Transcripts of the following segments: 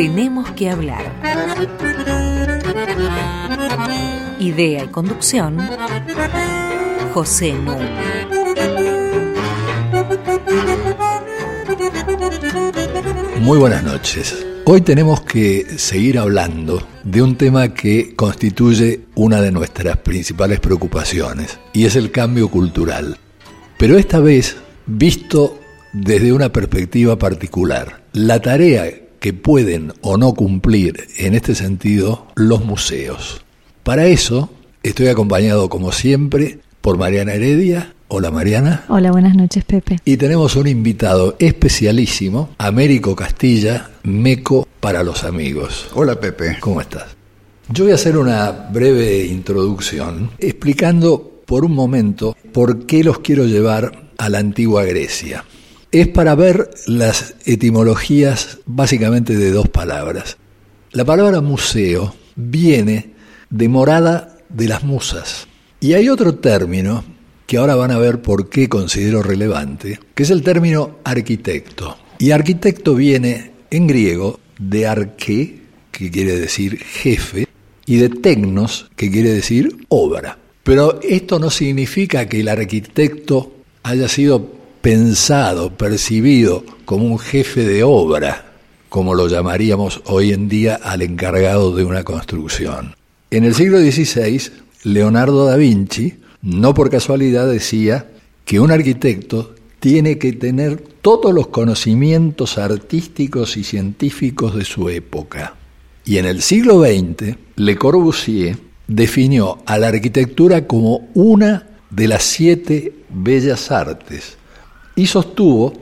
Tenemos que hablar. Idea y conducción, José Núñez. Muy buenas noches. Hoy tenemos que seguir hablando de un tema que constituye una de nuestras principales preocupaciones y es el cambio cultural. Pero esta vez visto desde una perspectiva particular. La tarea que pueden o no cumplir en este sentido los museos. Para eso estoy acompañado como siempre por Mariana Heredia. Hola Mariana. Hola, buenas noches Pepe. Y tenemos un invitado especialísimo, Américo Castilla, Meco para los amigos. Hola Pepe. ¿Cómo estás? Yo voy a hacer una breve introducción explicando por un momento por qué los quiero llevar a la antigua Grecia. Es para ver las etimologías básicamente de dos palabras. La palabra museo viene de morada de las musas. Y hay otro término que ahora van a ver por qué considero relevante, que es el término arquitecto. Y arquitecto viene en griego de arque, que quiere decir jefe, y de tecnos, que quiere decir obra. Pero esto no significa que el arquitecto haya sido pensado, percibido como un jefe de obra, como lo llamaríamos hoy en día al encargado de una construcción. En el siglo XVI, Leonardo da Vinci, no por casualidad, decía que un arquitecto tiene que tener todos los conocimientos artísticos y científicos de su época. Y en el siglo XX, Le Corbusier definió a la arquitectura como una de las siete bellas artes y sostuvo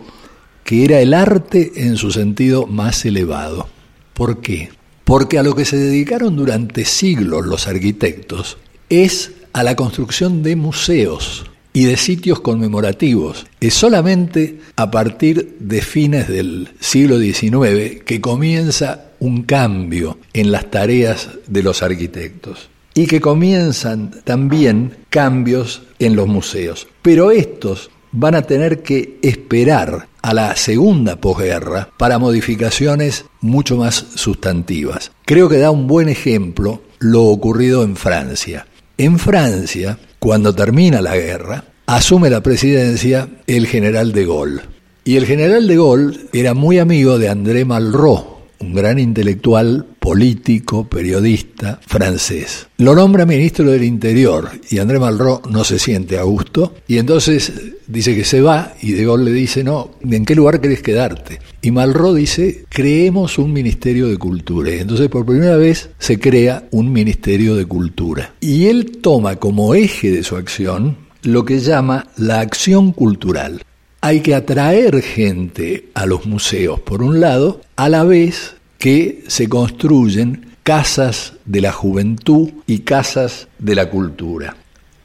que era el arte en su sentido más elevado. ¿Por qué? Porque a lo que se dedicaron durante siglos los arquitectos es a la construcción de museos y de sitios conmemorativos. Es solamente a partir de fines del siglo XIX que comienza un cambio en las tareas de los arquitectos y que comienzan también cambios en los museos. Pero estos van a tener que esperar a la segunda posguerra para modificaciones mucho más sustantivas. Creo que da un buen ejemplo lo ocurrido en Francia. En Francia, cuando termina la guerra, asume la presidencia el general de Gaulle. Y el general de Gaulle era muy amigo de André Malraux, un gran intelectual, político, periodista francés. Lo nombra ministro del Interior y André Malraux no se siente a gusto y entonces dice que se va y De Gaulle le dice, no, ¿en qué lugar querés quedarte? Y Malraux dice, creemos un Ministerio de Cultura. Y entonces por primera vez se crea un Ministerio de Cultura. Y él toma como eje de su acción lo que llama la acción cultural hay que atraer gente a los museos, por un lado, a la vez que se construyen casas de la juventud y casas de la cultura.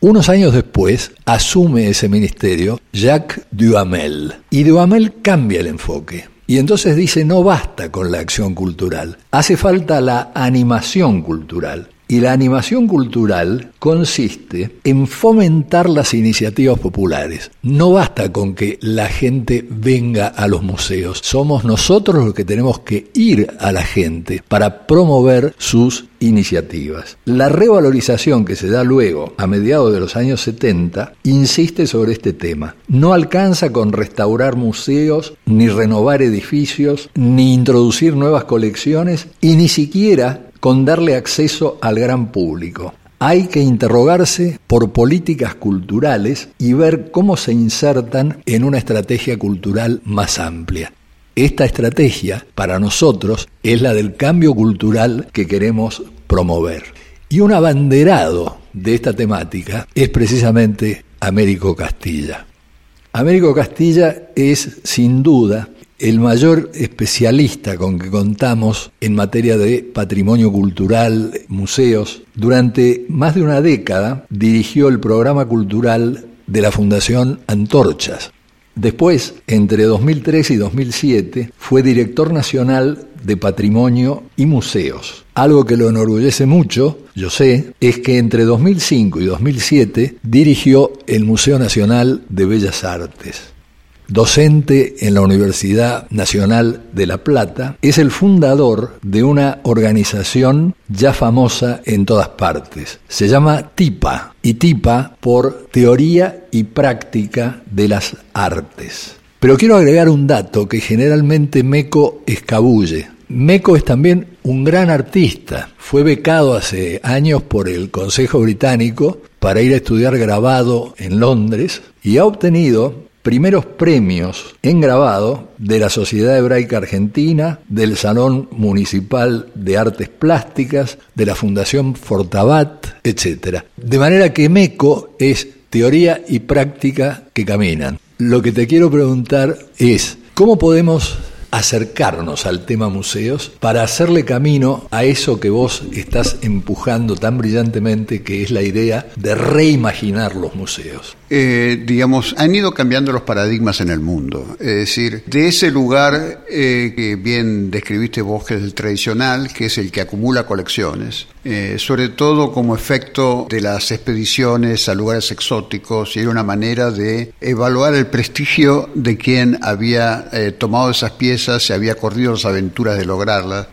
Unos años después asume ese ministerio Jacques Duhamel y Duhamel cambia el enfoque. Y entonces dice, no basta con la acción cultural, hace falta la animación cultural. Y la animación cultural consiste en fomentar las iniciativas populares. No basta con que la gente venga a los museos, somos nosotros los que tenemos que ir a la gente para promover sus iniciativas. La revalorización que se da luego, a mediados de los años 70, insiste sobre este tema. No alcanza con restaurar museos, ni renovar edificios, ni introducir nuevas colecciones, y ni siquiera con darle acceso al gran público. Hay que interrogarse por políticas culturales y ver cómo se insertan en una estrategia cultural más amplia. Esta estrategia, para nosotros, es la del cambio cultural que queremos promover. Y un abanderado de esta temática es precisamente Américo Castilla. Américo Castilla es, sin duda, el mayor especialista con que contamos en materia de patrimonio cultural, museos. Durante más de una década dirigió el programa cultural de la Fundación Antorchas. Después, entre 2003 y 2007, fue director nacional de Patrimonio y Museos. Algo que lo enorgullece mucho, yo sé, es que entre 2005 y 2007 dirigió el Museo Nacional de Bellas Artes. Docente en la Universidad Nacional de La Plata, es el fundador de una organización ya famosa en todas partes. Se llama TIPA, y TIPA por Teoría y Práctica de las Artes. Pero quiero agregar un dato que generalmente Meco escabulle. Meco es también un gran artista. Fue becado hace años por el Consejo Británico para ir a estudiar grabado en Londres y ha obtenido primeros premios en grabado de la Sociedad Hebraica Argentina, del Salón Municipal de Artes Plásticas, de la Fundación Fortabat, etc. De manera que MECO es teoría y práctica que caminan. Lo que te quiero preguntar es, ¿cómo podemos acercarnos al tema museos para hacerle camino a eso que vos estás empujando tan brillantemente, que es la idea de reimaginar los museos. Eh, digamos, han ido cambiando los paradigmas en el mundo. Es decir, de ese lugar eh, que bien describiste vos, el tradicional, que es el que acumula colecciones, eh, sobre todo como efecto de las expediciones a lugares exóticos y era una manera de evaluar el prestigio de quien había tomado esas piezas, se había corrido las aventuras de lograrlas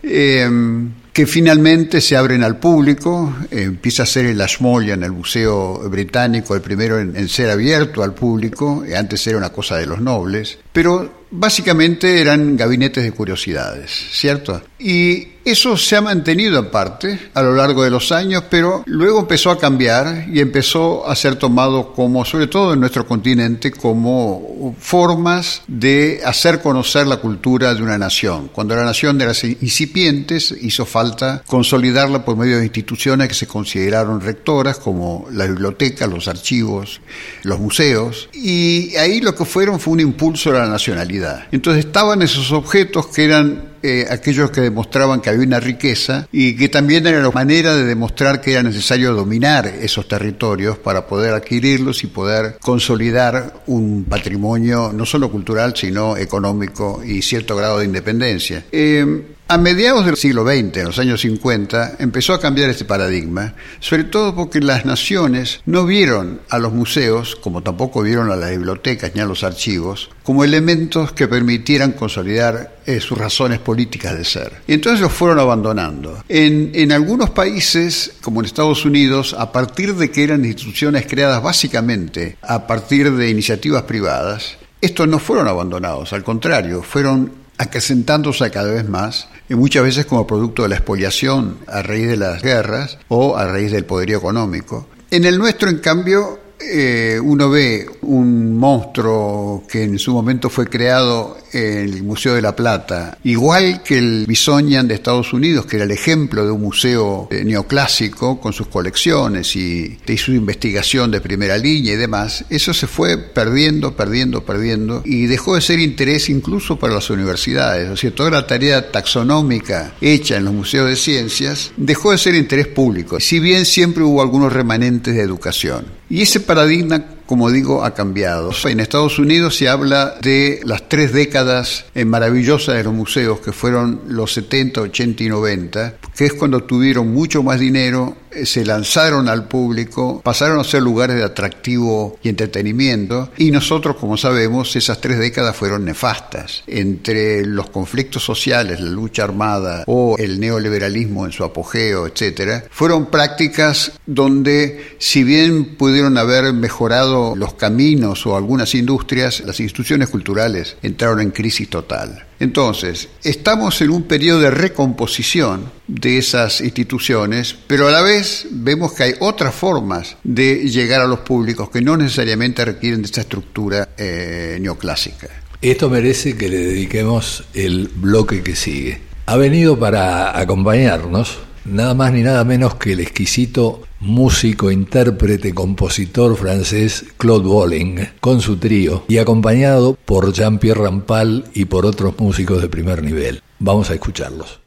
finalmente se abren al público, empieza a ser el Ashmolean, en el Museo Británico, el primero en, ser abierto al público, antes era una cosa de los nobles, pero básicamente eran gabinetes de curiosidades, ¿cierto? Y eso se ha mantenido en parte a lo largo de los años, pero luego empezó a cambiar y empezó a ser tomado como, sobre todo en nuestro continente, como formas de hacer conocer la cultura de una nación. Cuando la nación era incipientes, hizo falta consolidarla por medio de instituciones que se consideraron rectoras, como la biblioteca, los archivos, los museos, y ahí lo que fueron fue un impulso a la nacionalidad. Entonces estaban esos objetos que eran eh, aquellos que demostraban que había una riqueza y que también era la manera de demostrar que era necesario dominar esos territorios para poder adquirirlos y poder consolidar un patrimonio no solo cultural, sino económico y cierto grado de independencia. Eh, a mediados del siglo XX, en los años 50, empezó a cambiar este paradigma, sobre todo porque las naciones no vieron a los museos, como tampoco vieron a las bibliotecas ni a los archivos, como elementos que permitieran consolidar eh, sus razones políticas de ser. Y entonces los fueron abandonando. En, en algunos países, como en Estados Unidos, a partir de que eran instituciones creadas básicamente a partir de iniciativas privadas, estos no fueron abandonados, al contrario, fueron acrecentándose cada vez más, y muchas veces como producto de la expoliación a raíz de las guerras o a raíz del poderío económico. En el nuestro, en cambio, eh, uno ve un monstruo que en su momento fue creado en el Museo de la Plata, igual que el Bisonian de Estados Unidos, que era el ejemplo de un museo eh, neoclásico con sus colecciones y, su investigación de primera línea y demás, eso se fue perdiendo, perdiendo, perdiendo y dejó de ser interés incluso para las universidades. O sea, toda la tarea taxonómica hecha en los museos de ciencias dejó de ser interés público, si bien siempre hubo algunos remanentes de educación. Y ese paradigma como digo, ha cambiado. En Estados Unidos se habla de las tres décadas maravillosas de los museos, que fueron los 70, 80 y 90, que es cuando tuvieron mucho más dinero, eh, se lanzaron al público, pasaron a ser lugares de atractivo y entretenimiento, y nosotros, como sabemos, esas tres décadas fueron nefastas. Entre los conflictos sociales, la lucha armada o el neoliberalismo en su apogeo, etcétera, fueron prácticas donde, si bien pudieron haber mejorado los caminos o algunas industrias, las instituciones culturales entraron en crisis total. Entonces, estamos en un periodo de recomposición de esas instituciones, pero a la vez vemos que hay otras formas de llegar a los públicos que no necesariamente requieren de esta estructura eh, neoclásica. Esto merece que le dediquemos el bloque que sigue. Ha venido para acompañarnos nada más ni nada menos que el exquisito músico, intérprete, compositor francés Claude Bolling, con su trío, y acompañado por Jean-Pierre Rampal y por otros músicos de primer nivel. Vamos a escucharlos.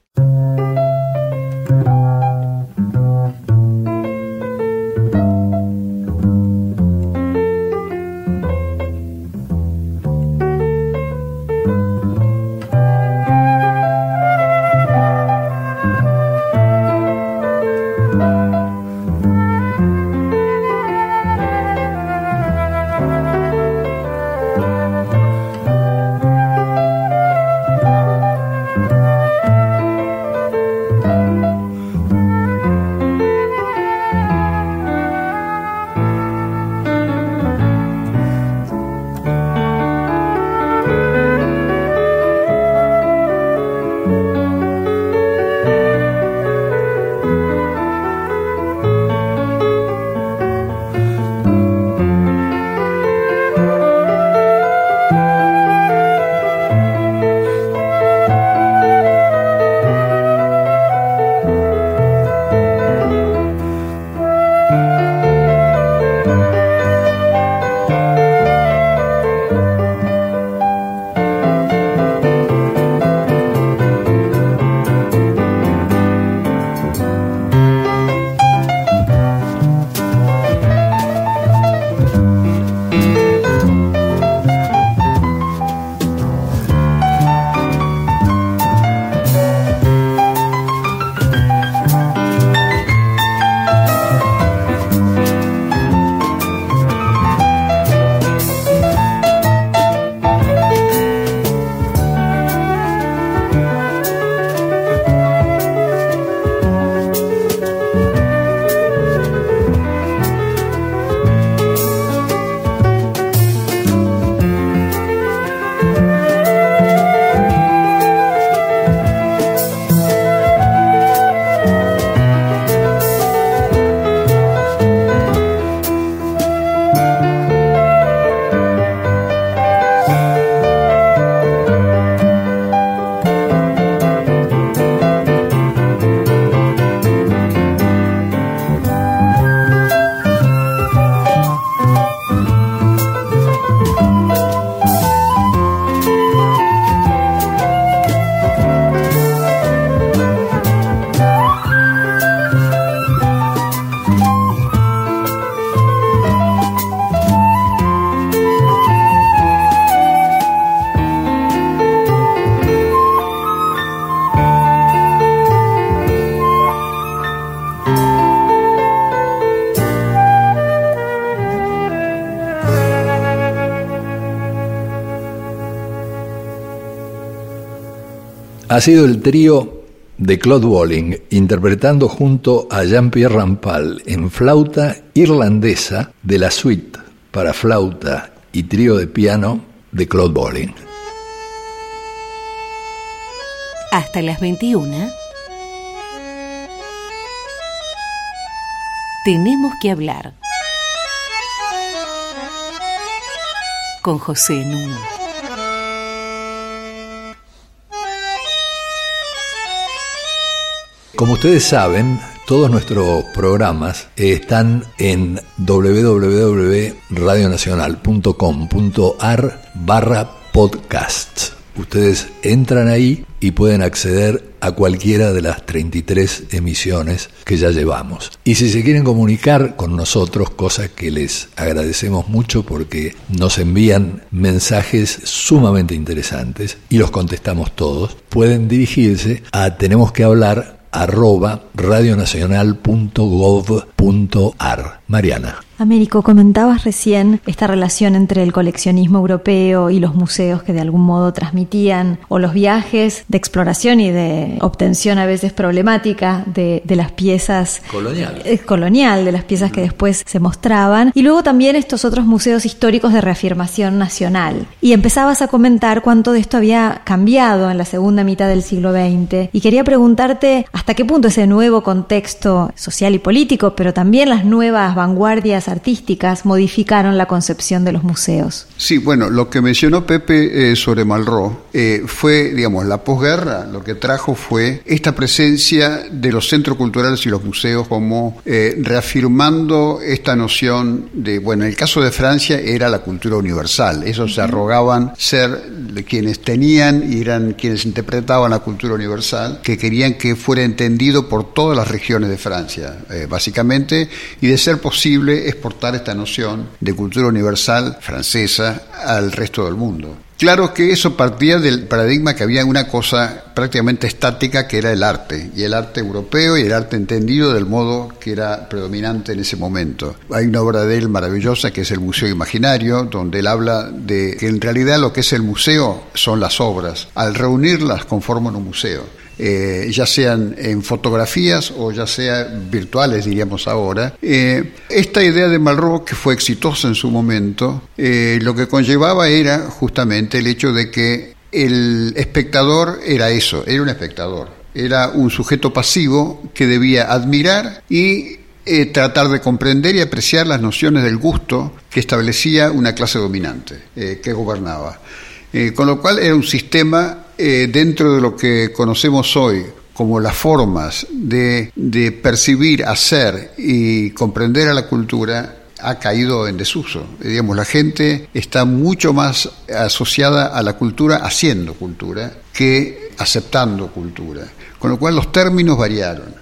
Ha sido el trío de Claude Walling, interpretando junto a Jean-Pierre Rampal en flauta irlandesa de la suite para flauta y trío de piano de Claude Walling. Hasta las 21. Tenemos que hablar. Con José Nuno. Como ustedes saben, todos nuestros programas están en www.radionacional.com.ar barra podcasts. Ustedes entran ahí y pueden acceder a cualquiera de las 33 emisiones que ya llevamos. Y si se quieren comunicar con nosotros, cosa que les agradecemos mucho porque nos envían mensajes sumamente interesantes y los contestamos todos, pueden dirigirse a tenemos que hablar arroba radionacional.gov.ar. Mariana. Américo, comentabas recién esta relación entre el coleccionismo europeo y los museos que de algún modo transmitían, o los viajes de exploración y de obtención a veces problemática de, las piezas colonial. Eh, colonial, de las piezas que después se mostraban, y luego también estos otros museos históricos de reafirmación nacional. Y empezabas a comentar cuánto de esto había cambiado en la segunda mitad del siglo XX, y quería preguntarte hasta qué punto ese nuevo contexto social y político, pero también las nuevas vanguardias artísticas modificaron la concepción de los museos. Sí, bueno, lo que mencionó Pepe eh, sobre Malraux eh, fue, digamos, la posguerra, lo que trajo fue esta presencia de los centros culturales y los museos como eh, reafirmando esta noción de, bueno, en el caso de Francia era la cultura universal, esos se arrogaban ser quienes tenían y eran quienes interpretaban la cultura universal, que querían que fuera entendido por todas las regiones de Francia, básicamente, y de ser posible exportar esta noción de cultura universal francesa al resto del mundo. Claro que eso partía del paradigma que había una cosa prácticamente estática que era el arte, y el arte europeo y el arte entendido del modo que era predominante en ese momento. Hay una obra de él maravillosa que es el Museo Imaginario, donde él habla de que en realidad lo que es el museo son las obras. Al reunirlas conforman un museo. Eh, ya sean en fotografías o ya sean virtuales, diríamos ahora. Eh, esta idea de Malraux, que fue exitosa en su momento, eh, lo que conllevaba era justamente el hecho de que el espectador era eso, era un espectador, era un sujeto pasivo que debía admirar y tratar de comprender y apreciar las nociones del gusto que establecía una clase dominante que gobernaba. con lo cual era un sistema eh, dentro de lo que conocemos hoy como las formas de, percibir, hacer y comprender a la cultura, ha caído en desuso. Digamos, la gente está mucho más asociada a la cultura haciendo cultura que aceptando cultura. Con lo cual los términos variaron.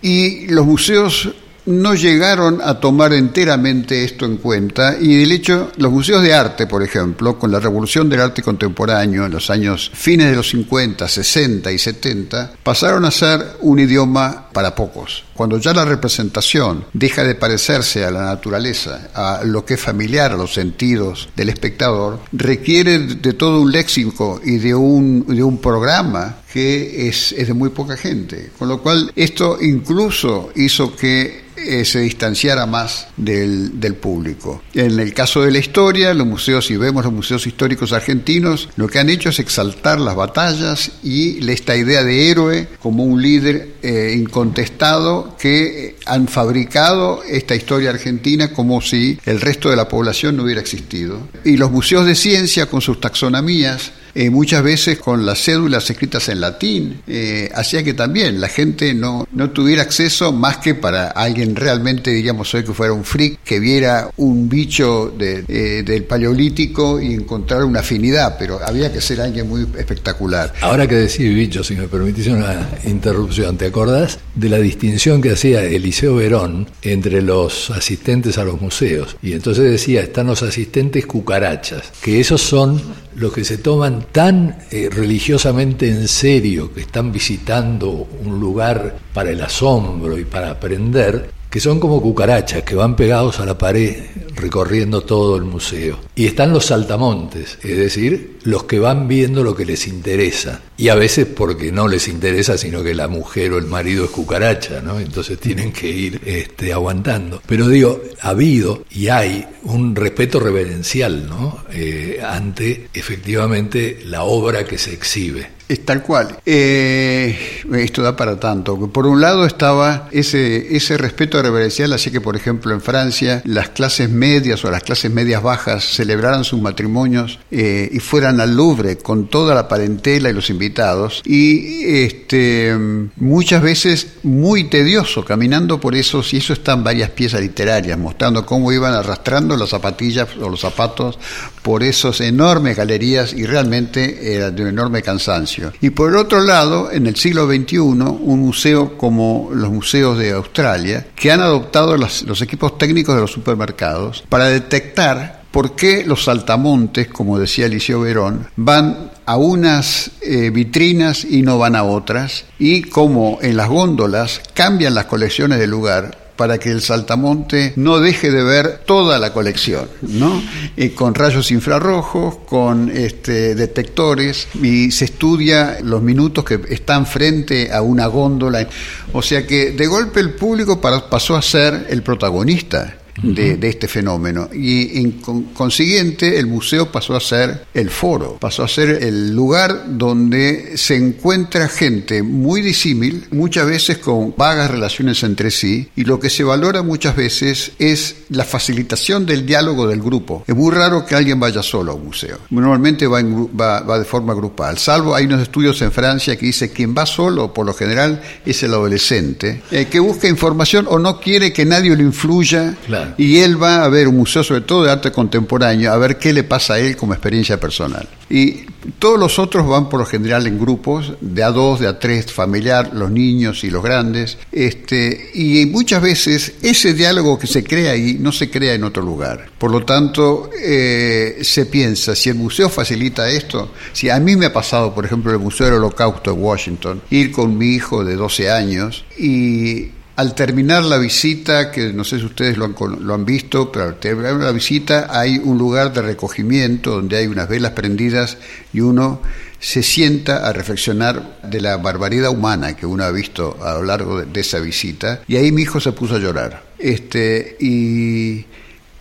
Y los museos no llegaron a tomar enteramente esto en cuenta y del hecho los museos de arte, por ejemplo, con la revolución del arte contemporáneo en los años fines de los 50, 60 y 70, pasaron a ser un idioma para pocos. Cuando ya la representación deja de parecerse a la naturaleza, a lo que es familiar, a los sentidos del espectador, requiere de todo un léxico y de un, de un programa que es, de muy poca gente. Con lo cual, esto incluso hizo que eh, se distanciara más del, del, público. En el caso de la historia, los museos, si vemos los museos históricos argentinos, lo que han hecho es exaltar las batallas y esta idea de héroe como un líder eh, incontestado que han fabricado esta historia argentina como si el resto de la población no hubiera existido. Y los museos de ciencia, con sus taxonomías, eh, muchas veces con las cédulas escritas en latín, eh, hacía que también la gente no, no tuviera acceso más que para alguien realmente, diríamos hoy, que fuera un freak, que viera un bicho eh, del paleolítico y encontrar una afinidad, pero había que ser alguien muy espectacular. Ahora que decís bicho, si me permitís una interrupción, ¿te acordás de la distinción que hacía Eliseo Verón entre los asistentes a los museos? Y entonces decía, están los asistentes cucarachas, que esos son los que se toman tan eh, religiosamente en serio, que están visitando un lugar para el asombro y para aprender, que son como cucarachas que van pegados a la pared recorriendo todo el museo. Y están los saltamontes, es decir, los que van viendo lo que les interesa. Y a veces porque no les interesa, sino que la mujer o el marido es cucaracha, ¿no? Entonces tienen que ir este, aguantando. Pero digo, ha habido y hay un respeto reverencial, ¿no? Eh, ante efectivamente la obra que se exhibe. Es tal cual. Eh, esto da para tanto. Por un lado estaba ese, ese respeto reverencial, así que por ejemplo en Francia las clases medias o las clases medias bajas celebraran sus matrimonios eh, y fueran al Louvre con toda la parentela y los invitados y este, muchas veces muy tedioso caminando por esos, y eso está en varias piezas literarias, mostrando cómo iban arrastrando las zapatillas o los zapatos por esas enormes galerías y realmente era de un enorme cansancio. Y por otro lado, en el siglo XXI, un museo como los museos de Australia, que han adoptado los, equipos técnicos de los supermercados para detectar por qué los saltamontes, como decía Eliseo Verón, van a unas eh, vitrinas y no van a otras, y cómo en las góndolas cambian las colecciones del lugar para que el saltamonte no deje de ver toda la colección, ¿no? Y con rayos infrarrojos, con este, detectores, y se estudia los minutos que están frente a una góndola. O sea que de golpe el público pasó a ser el protagonista de, este fenómeno. Y en consiguiente, el museo pasó a ser el foro, pasó a ser el lugar donde se encuentra gente muy disímil, muchas veces con vagas relaciones entre sí, y lo que se valora muchas veces es la facilitación del diálogo del grupo. Es muy raro que alguien vaya solo a un museo. Normalmente va, va, de forma grupal, salvo hay unos estudios en Francia que dice quien va solo, por lo general, es el adolescente, eh, que busca información o no quiere que nadie lo influya. Y él va a ver un museo, sobre todo de arte contemporáneo, a ver qué le pasa a él como experiencia personal. Y todos los otros van por lo general en grupos, de a dos, de a tres, familiar, los niños y los grandes. Este, y muchas veces ese diálogo que se crea ahí no se crea en otro lugar. Por lo tanto, eh, se piensa, si el museo facilita esto, si a mí me ha pasado, por ejemplo, el Museo del Holocausto de Washington, ir con mi hijo de 12 años y al terminar la visita, que no sé si ustedes lo han, lo han, visto, pero al terminar la visita hay un lugar de recogimiento donde hay unas velas prendidas y uno se sienta a reflexionar de la barbaridad humana que uno ha visto a lo largo de, de esa visita. Y ahí mi hijo se puso a llorar. Este, y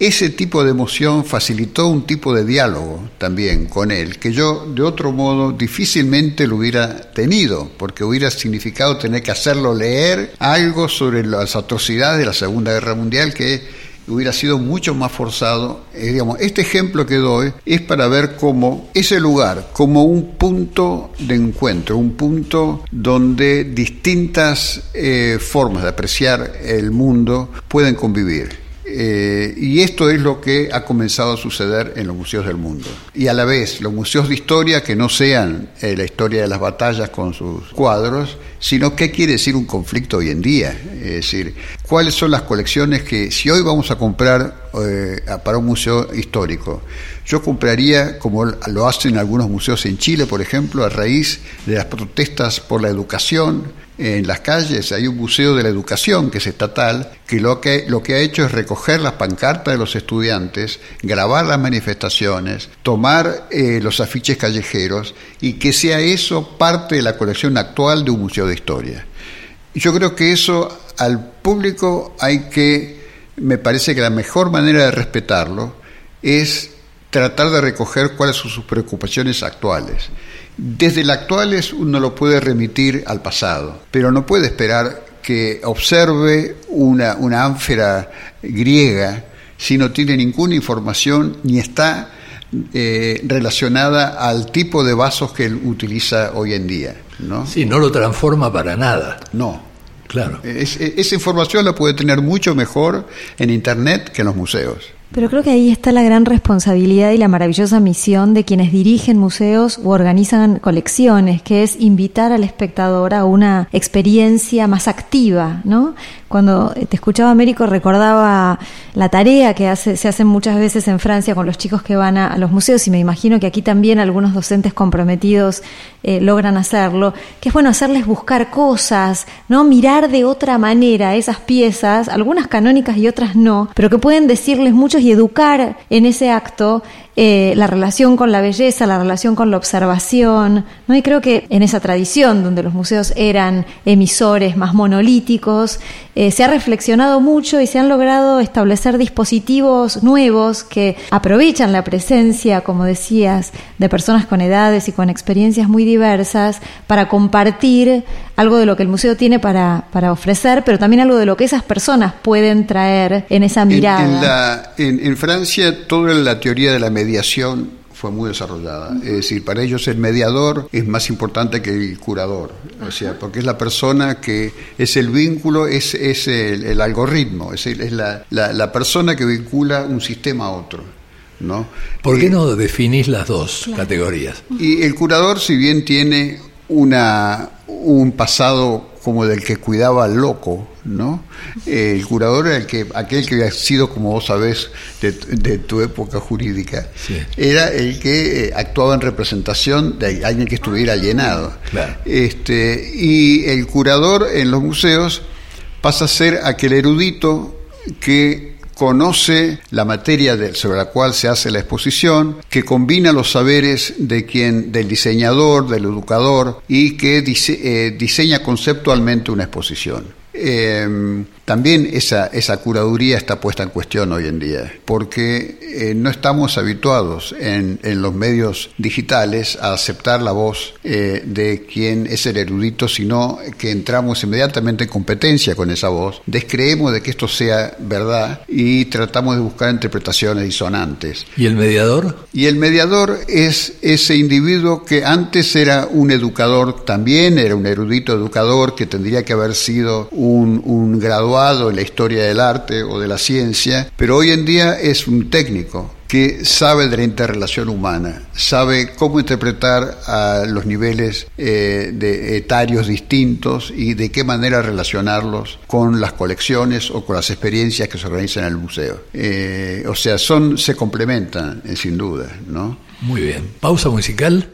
ese tipo de emoción facilitó un tipo de diálogo también con él, que yo de otro modo difícilmente lo hubiera tenido, porque hubiera significado tener que hacerlo leer algo sobre las atrocidades de la Segunda Guerra Mundial que hubiera sido mucho más forzado. Eh, digamos, este ejemplo que doy es para ver cómo ese lugar, como un punto de encuentro, un punto donde distintas eh, formas de apreciar el mundo pueden convivir. Eh, y esto es lo que ha comenzado a suceder en los museos del mundo. Y a la vez, los museos de historia que no sean eh, la historia de las batallas con sus cuadros, sino qué quiere decir un conflicto hoy en día. Es decir, cuáles son las colecciones que, si hoy vamos a comprar eh, para un museo histórico, yo compraría, como lo hacen algunos museos en Chile, por ejemplo, a raíz de las protestas por la educación, en las calles hay un museo de la educación que es estatal, que lo que, lo que ha hecho es recoger las pancartas de los estudiantes, grabar las manifestaciones, tomar eh, los afiches callejeros y que sea eso parte de la colección actual de un museo de historia. Yo creo que eso al público hay que, me parece que la mejor manera de respetarlo es tratar de recoger cuáles son sus preocupaciones actuales. Desde el actual uno lo puede remitir al pasado, pero no puede esperar que observe una, una ánfera griega si no tiene ninguna información ni está eh, relacionada al tipo de vasos que él utiliza hoy en día. ¿no? Sí, no lo transforma para nada. No. Claro. esa información la puede tener mucho mejor en Internet que en los museos. Pero creo que ahí está la gran responsabilidad y la maravillosa misión de quienes dirigen museos o organizan colecciones, que es invitar al espectador a una experiencia más activa, ¿no? Cuando te escuchaba Américo recordaba la tarea que se hace muchas veces en Francia con los chicos que van a, los museos y me imagino que aquí también algunos docentes comprometidos eh, logran hacerlo, que es bueno hacerles buscar cosas, no mirar de otra manera esas piezas, algunas canónicas y otras no, pero que pueden decirles muchos y educar en ese acto eh, la relación con la belleza, la relación con la observación, ¿no? Y creo que en esa tradición donde los museos eran emisores más monolíticos, eh, se ha reflexionado mucho y se han logrado establecer dispositivos nuevos que aprovechan la presencia, como decías, de personas con edades y con experiencias muy diversas para compartir algo de lo que el museo tiene para, para ofrecer, pero también algo de lo que esas personas pueden traer en esa mirada. En, en, Francia, toda la teoría de la mediación fue muy desarrollada. Es decir, para ellos el mediador es más importante que el curador, o sea, porque es la persona que es el vínculo, es, es el, algoritmo, es, es la, la, persona que vincula un sistema a otro. ¿no? ¿Por qué no definís las dos categorías? Y el curador, si bien tiene una, un pasado como del que cuidaba al loco, ¿no? el curador era el que, aquel que había sido, como vos sabés, de, tu época jurídica, era el que eh, actuaba en representación de alguien que estuviera alienado. Este, y el curador en los museos pasa a ser aquel erudito que conoce la materia sobre la cual se hace la exposición, que combina los saberes de quien, del diseñador, del educador y que eh, diseña conceptualmente una exposición. Eh, también esa, esa curaduría está puesta en cuestión hoy en día, porque eh, no estamos habituados en, en, los medios digitales a aceptar la voz eh, de quien es el erudito, sino que entramos inmediatamente en competencia con esa voz, descreemos de que esto sea verdad y tratamos de buscar interpretaciones disonantes. ¿Y el mediador? Y el mediador es ese individuo que antes era un educador también, era un erudito educador que tendría que haber sido un, graduado en la historia del arte o de la ciencia, pero hoy en día es un técnico que sabe de la interrelación humana, sabe cómo interpretar a los niveles eh, de etarios distintos y de qué manera relacionarlos con las colecciones o con las experiencias que se organizan en el museo. Eh, o sea, son se complementan, eh, sin duda, ¿no? Muy bien. Pausa musical.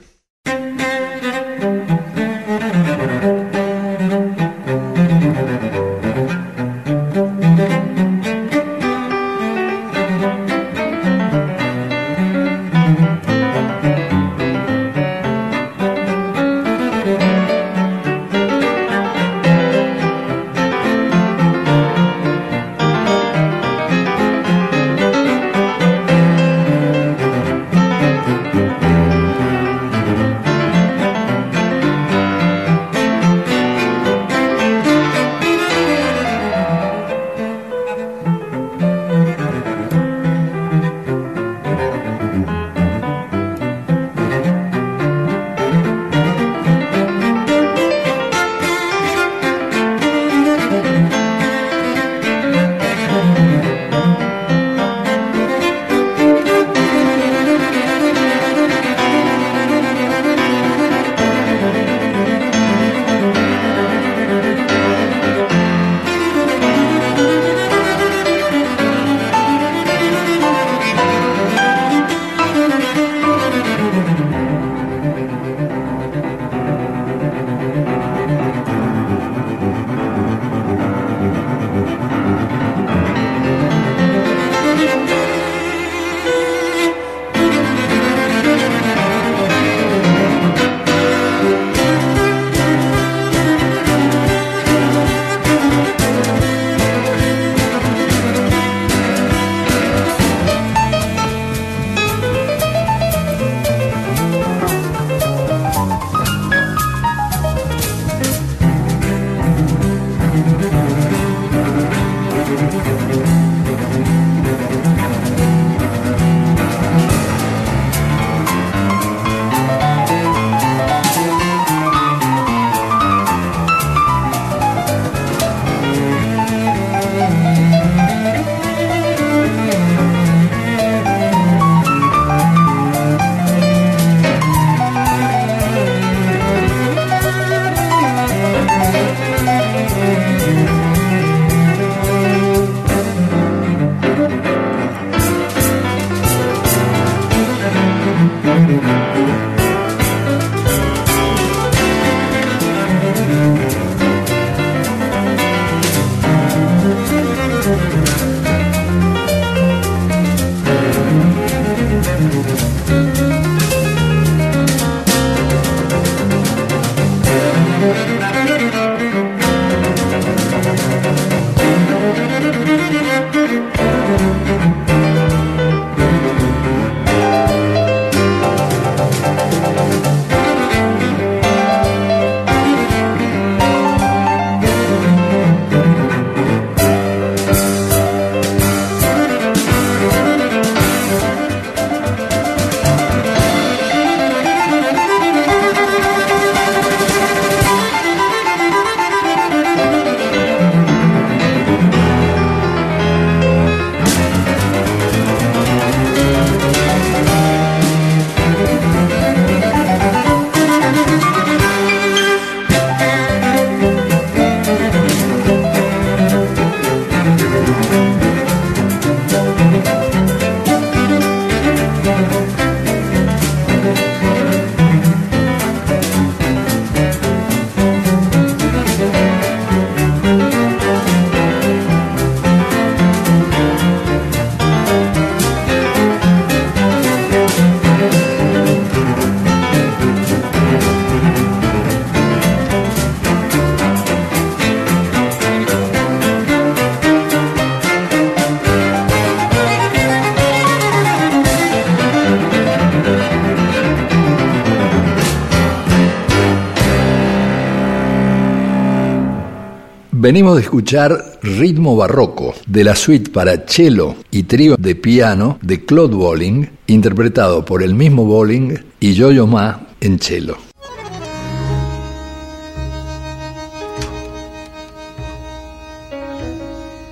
Venimos de escuchar Ritmo Barroco de la suite para cello y trío de piano de Claude Bolling, interpretado por el mismo Bolling y Yo-Yo Ma en cello.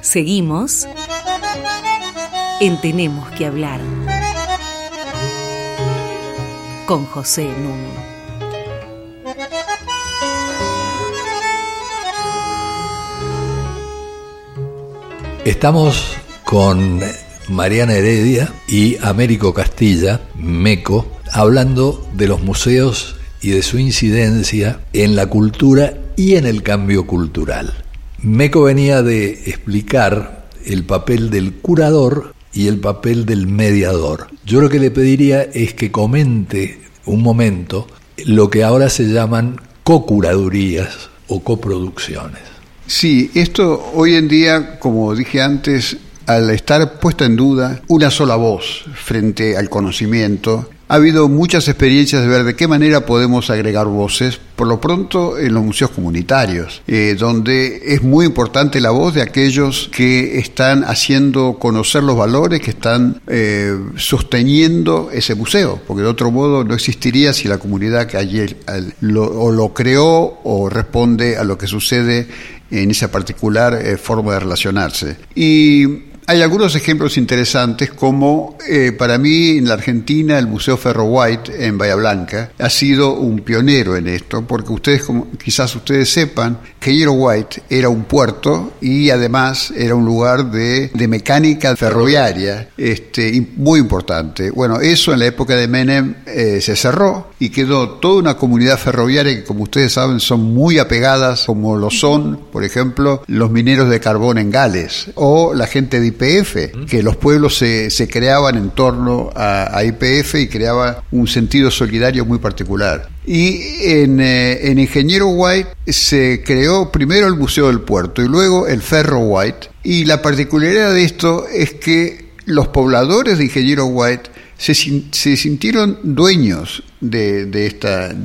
Seguimos en Tenemos que hablar con José Nuno. Estamos con Mariana Heredia y Américo Castilla, MECO, hablando de los museos y de su incidencia en la cultura y en el cambio cultural. MECO venía de explicar el papel del curador y el papel del mediador. Yo lo que le pediría es que comente un momento lo que ahora se llaman cocuradurías o coproducciones. Sí, esto hoy en día, como dije antes, al estar puesta en duda una sola voz frente al conocimiento, ha habido muchas experiencias de ver de qué manera podemos agregar voces, por lo pronto en los museos comunitarios, eh, donde es muy importante la voz de aquellos que están haciendo conocer los valores, que están eh, sosteniendo ese museo, porque de otro modo no existiría si la comunidad que allí lo, o lo creó o responde a lo que sucede en esa particular eh, forma de relacionarse. Y hay algunos ejemplos interesantes, como eh, para mí en la Argentina el Museo Ferro White en Bahía Blanca ha sido un pionero en esto, porque ustedes, quizás ustedes sepan, que Hero White era un puerto y además era un lugar de, de mecánica ferroviaria este, muy importante. Bueno, eso en la época de Menem eh, se cerró y quedó toda una comunidad ferroviaria que, como ustedes saben, son muy apegadas, como lo son, por ejemplo, los mineros de carbón en Gales o la gente de IPF, que los pueblos se, se creaban en torno a, IPF y creaba un sentido solidario muy particular. Y en, eh, en, Ingeniero White se creó primero el Museo del Puerto y luego el Ferro White. Y la particularidad de esto es que los pobladores de Ingeniero White se, se sintieron dueños de,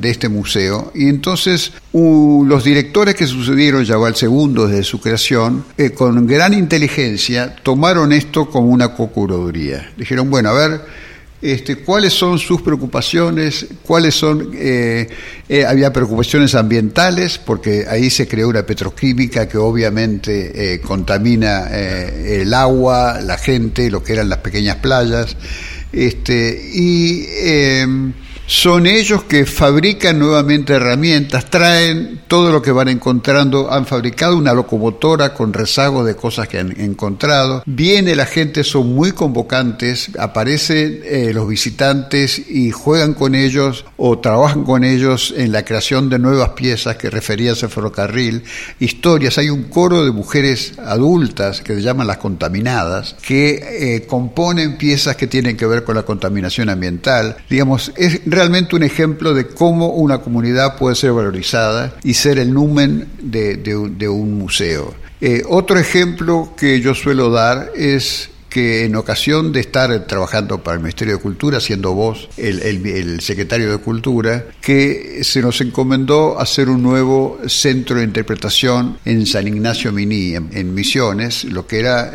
este museo y entonces los directores que sucedieron ya va el segundo desde su creación, eh, con gran inteligencia tomaron esto como una cocuraduría. Dijeron, bueno, a ver, este, cuáles son sus preocupaciones, cuáles son, eh, eh, había preocupaciones ambientales, porque ahí se creó una petroquímica que obviamente contamina el agua, la gente, lo que eran las pequeñas playas. Este, y em, son ellos que fabrican nuevamente herramientas, traen todo lo que van encontrando, han fabricado una locomotora con rezago de cosas que han encontrado, viene la gente, son muy convocantes, aparecen eh, los visitantes y juegan con ellos o trabajan con ellos en la creación de nuevas piezas que referías al ferrocarril, historias, hay un coro de mujeres adultas que se llaman las contaminadas, que eh, componen piezas que tienen que ver con la contaminación ambiental, digamos, es realmente un ejemplo de cómo una comunidad puede ser valorizada y ser el numen de, un museo. Eh, otro ejemplo que yo suelo dar es que en ocasión de estar trabajando para el Ministerio de Cultura, siendo vos el, secretario de Cultura, que se nos encomendó hacer un nuevo centro de interpretación en San Ignacio Miní, en, Misiones, lo que era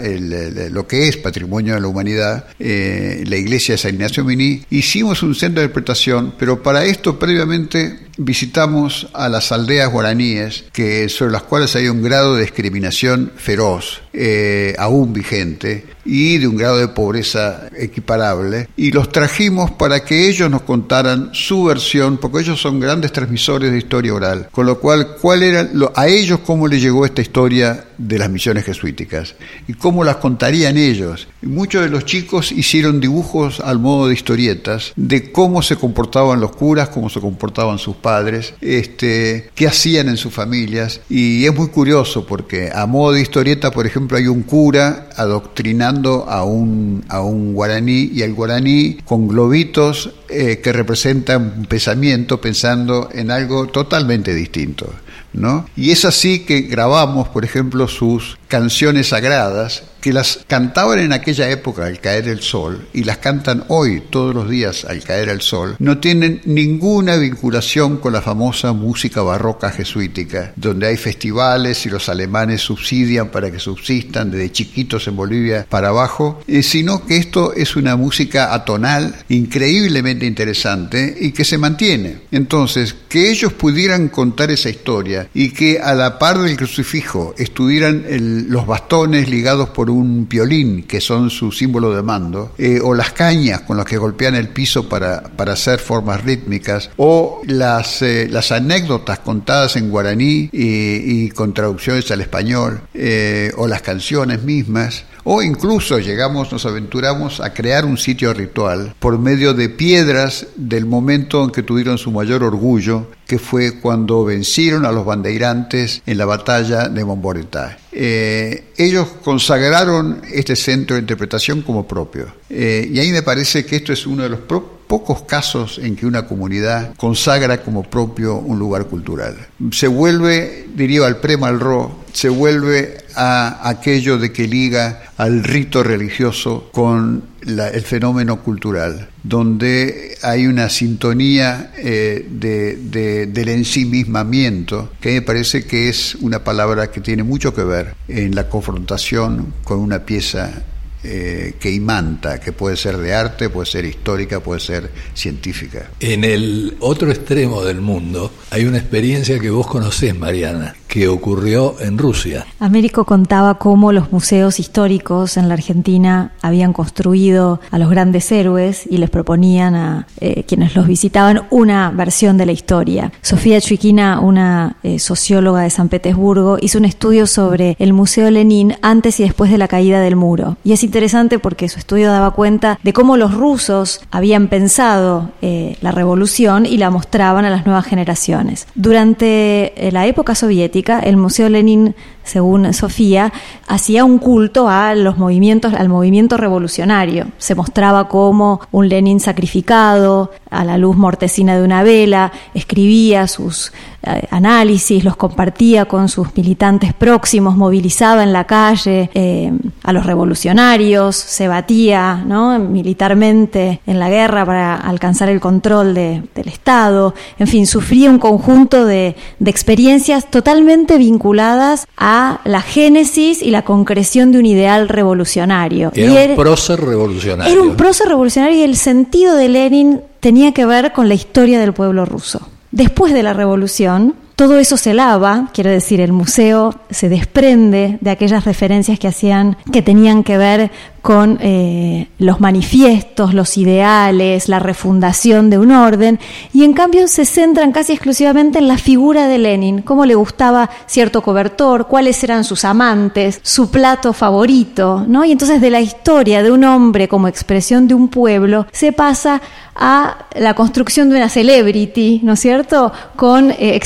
lo que es Patrimonio de la Humanidad, eh, la iglesia de San Ignacio Miní. Hicimos un centro de interpretación, pero para esto previamente visitamos a las aldeas guaraníes, que sobre las cuales hay un grado de discriminación feroz, eh, aún vigente, y de un grado de pobreza equiparable, y los trajimos para que ellos nos contaran su versión, porque ellos son grandes transmisores de historia oral, con lo cual, ¿cuál era a ellos cómo les llegó esta historia de las misiones jesuíticas y cómo las contarían ellos? muchos de los chicos hicieron dibujos al modo de historietas de cómo se comportaban los curas, cómo se comportaban sus padres, este, qué hacían en sus familias, y es muy curioso porque a modo de historieta, por ejemplo, hay un cura adoctrinando a un, a un guaraní y el guaraní con globitos eh, que representan un pensamiento pensando en algo totalmente distinto. ¿no? Y es así que grabamos, por ejemplo, sus canciones sagradas que las cantaban en aquella época al caer el sol y las cantan hoy todos los días al caer el sol, no tienen ninguna vinculación con la famosa música barroca jesuítica, donde hay festivales y los alemanes subsidian para que subsistan desde chiquitos en Bolivia para abajo, eh, sino que esto es una música atonal increíblemente interesante y que se mantiene. Entonces, que ellos pudieran contar esa historia y que a la par del crucifijo estuvieran los bastones ligados por un piolín, que son su símbolo de mando, eh, o las cañas con las que golpean el piso para, para hacer formas rítmicas, o las, eh, las anécdotas contadas en guaraní y, con traducciones al español, eh, o las canciones mismas, o incluso llegamos, nos aventuramos a crear un sitio ritual por medio de piedras del momento en que tuvieron su mayor orgullo, que fue cuando vencieron a los bandeirantes en la batalla de Montboretá. Eh, ellos consagraron este centro de interpretación como propio. Eh, y ahí me parece que esto es uno de los pocos casos en que una comunidad consagra como propio un lugar cultural. Se vuelve, diría al Premalro, se vuelve a aquello de que liga al rito religioso con el fenómeno cultural, donde hay una sintonía eh, de, del ensimismamiento, que me parece que es una palabra que tiene mucho que ver en la confrontación con una pieza eh, que imanta, que puede ser de arte, puede ser histórica, puede ser científica. En el otro extremo del mundo hay una experiencia que vos conocés, Mariana, que ocurrió en Rusia. Américo contaba cómo los museos históricos en la Argentina habían construido a los grandes héroes y les proponían a eh, quienes los visitaban una versión de la historia. Sofía Chuiquina, una eh, socióloga de San Petersburgo, hizo un estudio sobre el Museo Lenin antes y después de la caída del muro. Y es interesante porque su estudio daba cuenta de cómo los rusos habían pensado eh, la revolución y la mostraban a las nuevas generaciones. Durante la época soviética, el Museo Lenin, según Sofía, hacía un culto a los movimientos, al movimiento revolucionario. Se mostraba como un Lenin sacrificado a la luz mortecina de una vela, escribía sus eh, análisis, los compartía con sus militantes próximos, movilizaba en la calle eh, a los revolucionarios, se batía militarmente en la guerra para alcanzar el control del Estado, en fin, sufría un conjunto de, de experiencias totalmente vinculadas a la génesis y la concreción de un ideal revolucionario. Era un prócer revolucionario. Era un prócer revolucionario y el sentido de Lenin tenía que ver con la historia del pueblo ruso. Después de la revolución, todo eso se lava, quiero decir, el museo se desprende de aquellas referencias que hacían, que tenían que ver con eh, los manifiestos, los ideales, la refundación de un orden, y en cambio se centran casi exclusivamente en la figura de Lenin, cómo le gustaba cierto cobertor, cuáles eran sus amantes, su plato favorito, ¿no? Y entonces de la historia de un hombre como expresión de un pueblo se pasa a la construcción de una celebrity, ¿no es cierto?, con eh,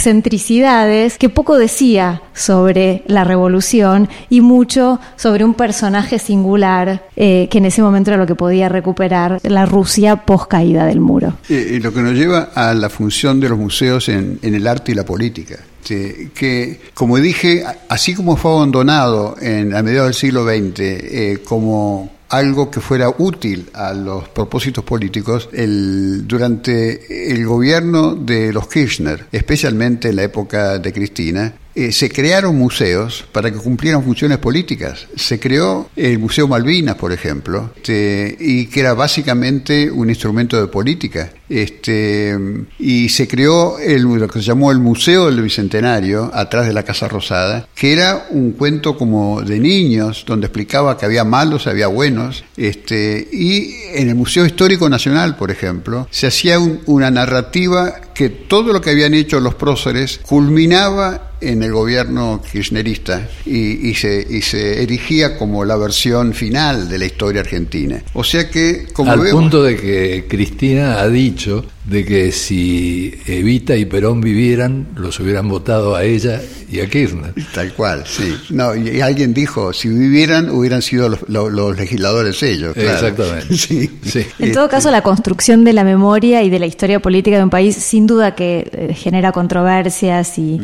excentricidades que poco decía sobre la revolución y mucho sobre un personaje singular eh, que en ese momento era lo que podía recuperar la Rusia post caída del muro. Eh, lo que nos lleva a la función de los museos en, el arte y la política. que, como dije, así como fue abandonado en, a mediados del siglo XX como algo que fuera útil a los propósitos políticos el, durante el gobierno de los Kirchner, especialmente en la época de Cristina, eh, se crearon museos para que cumplieran funciones políticas. Se creó el Museo Malvinas, por ejemplo, este, y que era básicamente un instrumento de política. Este, y se creó el, lo que se llamó el Museo del Bicentenario, atrás de la Casa Rosada, que era un cuento como de niños, donde explicaba que había malos, había buenos. Este, y en el Museo Histórico Nacional, por ejemplo, se hacía una narrativa que todo lo que habían hecho los próceres culminaba en el gobierno kirchnerista y, se, y se erigía como la versión final de la historia argentina. O sea que, como Al punto de que Cristina ha dicho de que si Evita y Perón vivieran, los hubieran votado a ella y a Kirchner. Tal cual, sí. No, y alguien dijo, si vivieran, hubieran sido los, legisladores ellos. Exactamente. Sí. En todo caso, la construcción de la memoria y de la historia política de un país, sin duda que eh, genera controversias y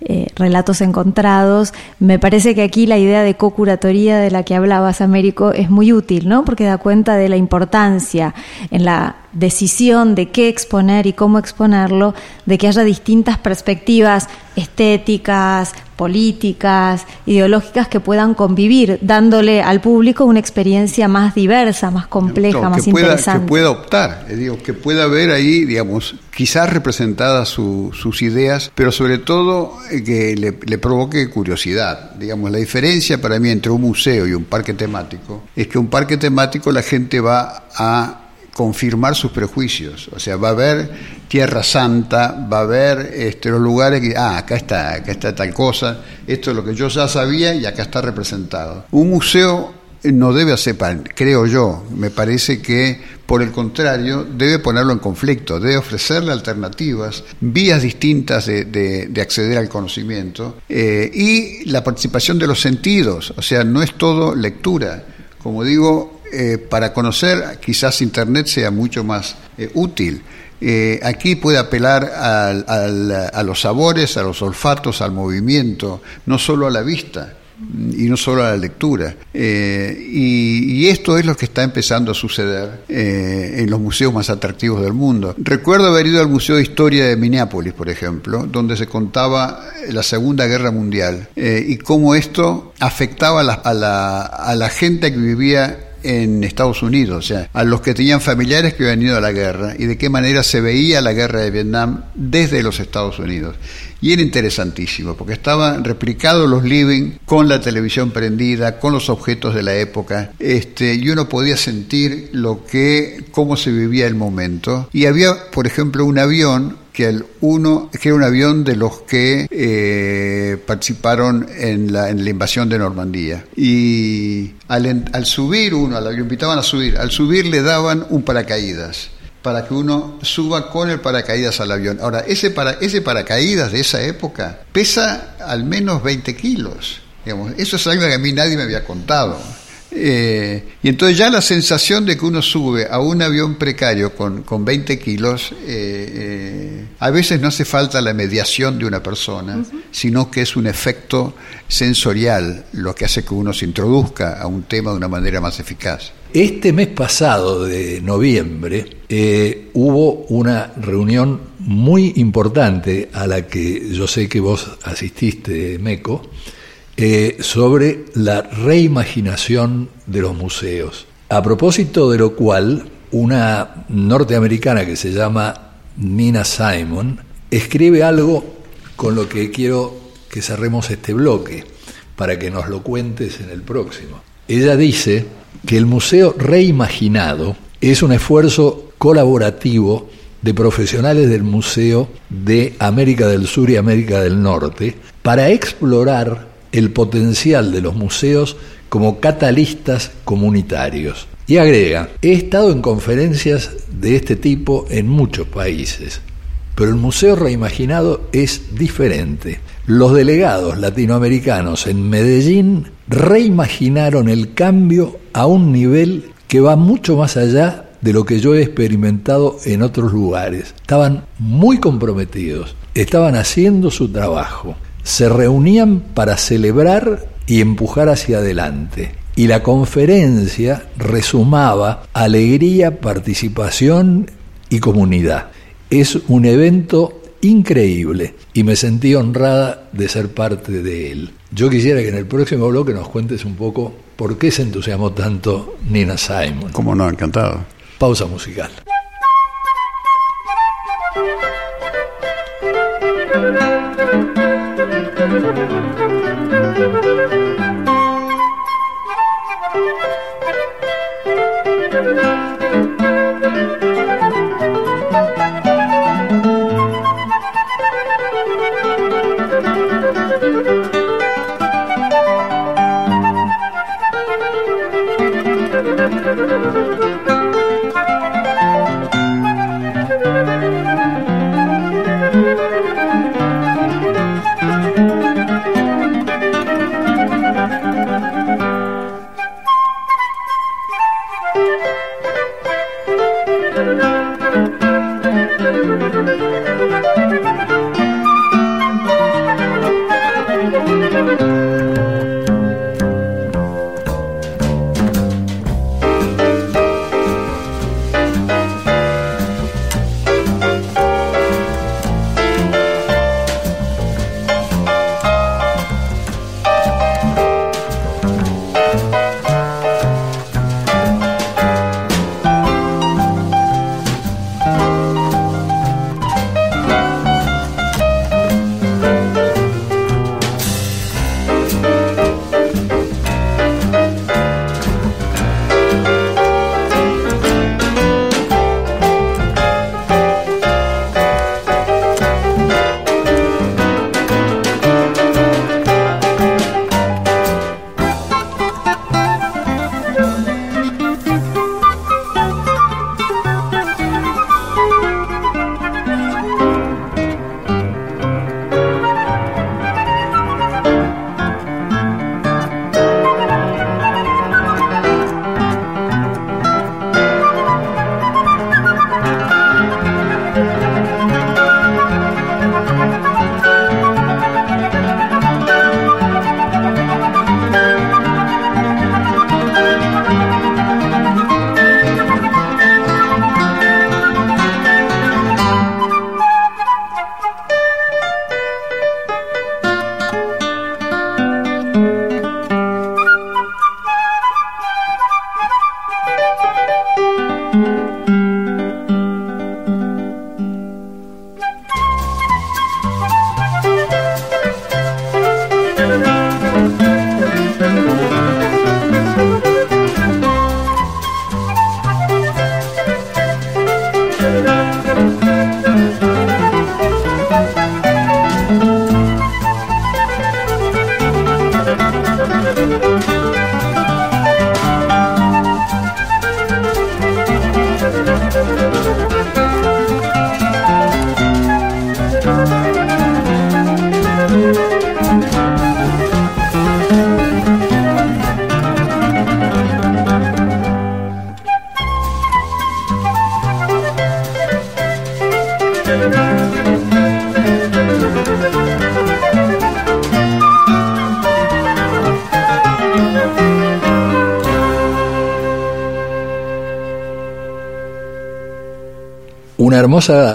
eh, relatos encontrados. Me parece que aquí la idea de co-curatoría de la que hablabas, Américo, es muy útil, ¿no? Porque da cuenta de la importancia en la decisión de qué exponer y cómo exponerlo, de que haya distintas perspectivas estéticas, políticas, ideológicas que puedan convivir, dándole al público una experiencia más diversa, más compleja, más interesante. Que pueda optar, eh, digo, que pueda ver ahí, digamos, quizás representadas sus ideas, pero sobre todo eh, que le, le, provoque curiosidad. Digamos, la diferencia para mí entre un museo y un parque temático es que un parque temático la gente va a confirmar sus prejuicios. O sea, va a haber Tierra Santa, va a haber este, los lugares que, ah, acá está, acá está tal cosa, esto es lo que yo ya sabía y acá está representado. Un museo no debe hacer, creo yo, me parece que por el contrario debe ponerlo en conflicto, debe ofrecerle alternativas, vías distintas de, acceder al conocimiento eh, y la participación de los sentidos, o sea, no es todo lectura. Como digo, eh, para conocer quizás Internet sea mucho más eh, útil. Eh, aquí puede apelar a los sabores, a los olfatos, al movimiento, no solo a la vista y no solo a la lectura. y, esto es lo que está empezando a suceder en los museos más atractivos del mundo. Recuerdo haber ido al Museo de Historia de Minneapolis, por ejemplo, donde se contaba la Segunda Guerra Mundial y cómo esto afectaba a la, a la gente que vivía en Estados Unidos, o sea, a los que tenían familiares que habían ido a la guerra y de qué manera se veía la guerra de Vietnam desde los Estados Unidos. Y era interesantísimo, porque estaban replicados los living con la televisión prendida, con los objetos de la época, este, y uno podía sentir lo que, cómo se vivía el momento. Y había, por ejemplo, un avión que el uno que era un avión de los que eh, participaron en la, invasión de Normandía y al, subir uno al avión invitaban a subir al subir le daban un paracaídas para que uno suba con el paracaídas al avión. Ahora, ese, para, ese paracaídas de esa época pesa al menos 20 kilos. Digamos. Eso es algo que a mí nadie me había contado. Eh, y entonces ya la sensación de que uno sube a un avión precario con, con 20 kilos, eh, eh, a veces no hace falta la mediación de una persona, sino que es un efecto sensorial lo que hace que uno se introduzca a un tema de una manera más eficaz. Este mes pasado de noviembre hubo una reunión muy importante a la que yo sé que vos asististe, Meco, eh, sobre la reimaginación de los museos. A propósito de lo cual, una norteamericana que se llama Nina Simon escribe algo con lo que quiero que cerremos este bloque, para que nos lo cuentes en el próximo. Ella dice que el museo reimaginado es un esfuerzo colaborativo de profesionales del Museo de América del Sur y América del Norte para explorar el potencial de los museos como catalistas comunitarios. Y agrega, he estado en conferencias de este tipo en muchos países, pero el Museo Reimaginado es diferente. Los delegados latinoamericanos en Medellín reimaginaron el cambio a un nivel que va mucho más allá de lo que yo he experimentado en otros lugares. Estaban muy comprometidos, estaban haciendo su trabajo, se reunían para celebrar y empujar hacia adelante. Y la conferencia resumaba alegría, participación y comunidad. Es un evento increíble y me sentí honrada de ser parte de él. Yo quisiera que en el próximo bloque nos cuentes un poco por qué se entusiasmó tanto Nina Simon. Como no, encantado. Pausa musical.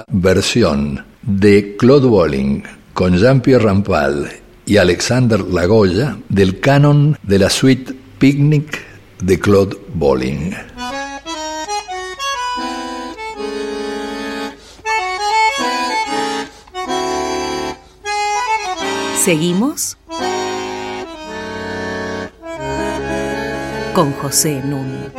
Versión de Claude Bolling con Jean-Pierre Rampal y Alexander Lagoya del canon de la suite Picnic de Claude Bolling. Seguimos con José Núñez.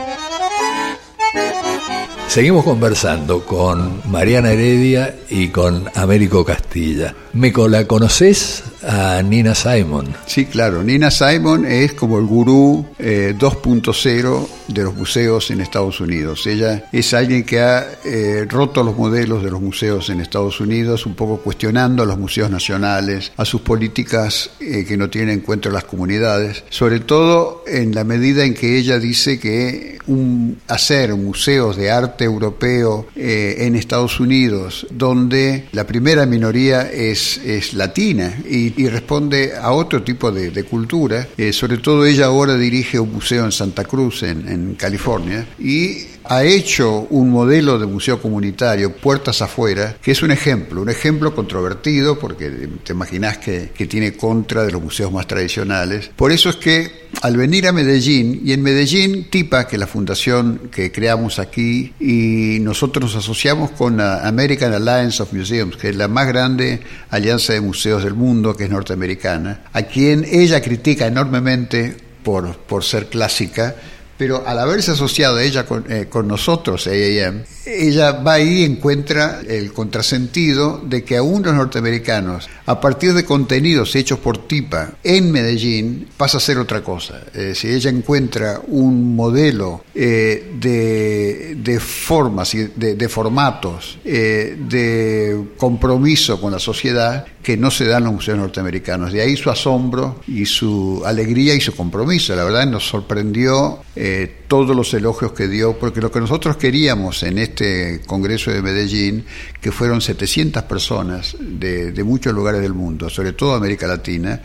Seguimos conversando con Mariana Heredia y con Américo Castilla. Meco, ¿la conoces a Nina Simon? Sí, claro. Nina Simon es como el gurú 2.0 de los museos en Estados Unidos. Ella es alguien que ha eh, roto los modelos de los museos en Estados Unidos, un poco cuestionando a los museos nacionales, a sus políticas eh, que no tienen en cuenta las comunidades, sobre todo en la medida en que ella dice que un, hacer museos de arte europeo eh, en Estados Unidos, donde la primera minoría es, es latina y, responde a otro tipo de, cultura, sobre todo ella ahora dirige un museo en Santa Cruz, en, en California, y ha hecho un modelo de museo comunitario, puertas afuera, que es un ejemplo, un ejemplo controvertido, porque te imaginas que, que, tiene contra de los museos más tradicionales. Por eso es que al venir a Medellín, y en Medellín, TIPA, que es la fundación que creamos aquí, y nosotros nos asociamos con la American Alliance of Museums, que es la más grande alianza de museos del mundo, que es norteamericana, a quien ella critica enormemente por, por ser clásica, pero al haberse asociado ella con, eh, con nosotros, AAM, ella va ahí y encuentra el contrasentido de que aún los norteamericanos, a partir de contenidos hechos por TIPA en Medellín, pasa a ser otra cosa. si ella encuentra un modelo eh, de, de, formas, de, de formatos, eh, de compromiso con la sociedad que no se dan los museos norteamericanos. De ahí su asombro y su alegría y su compromiso. La verdad nos sorprendió eh, todos los elogios que dio, porque lo que nosotros queríamos en este Congreso de Medellín, que fueron 700 personas de, de muchos lugares del mundo, sobre todo América Latina,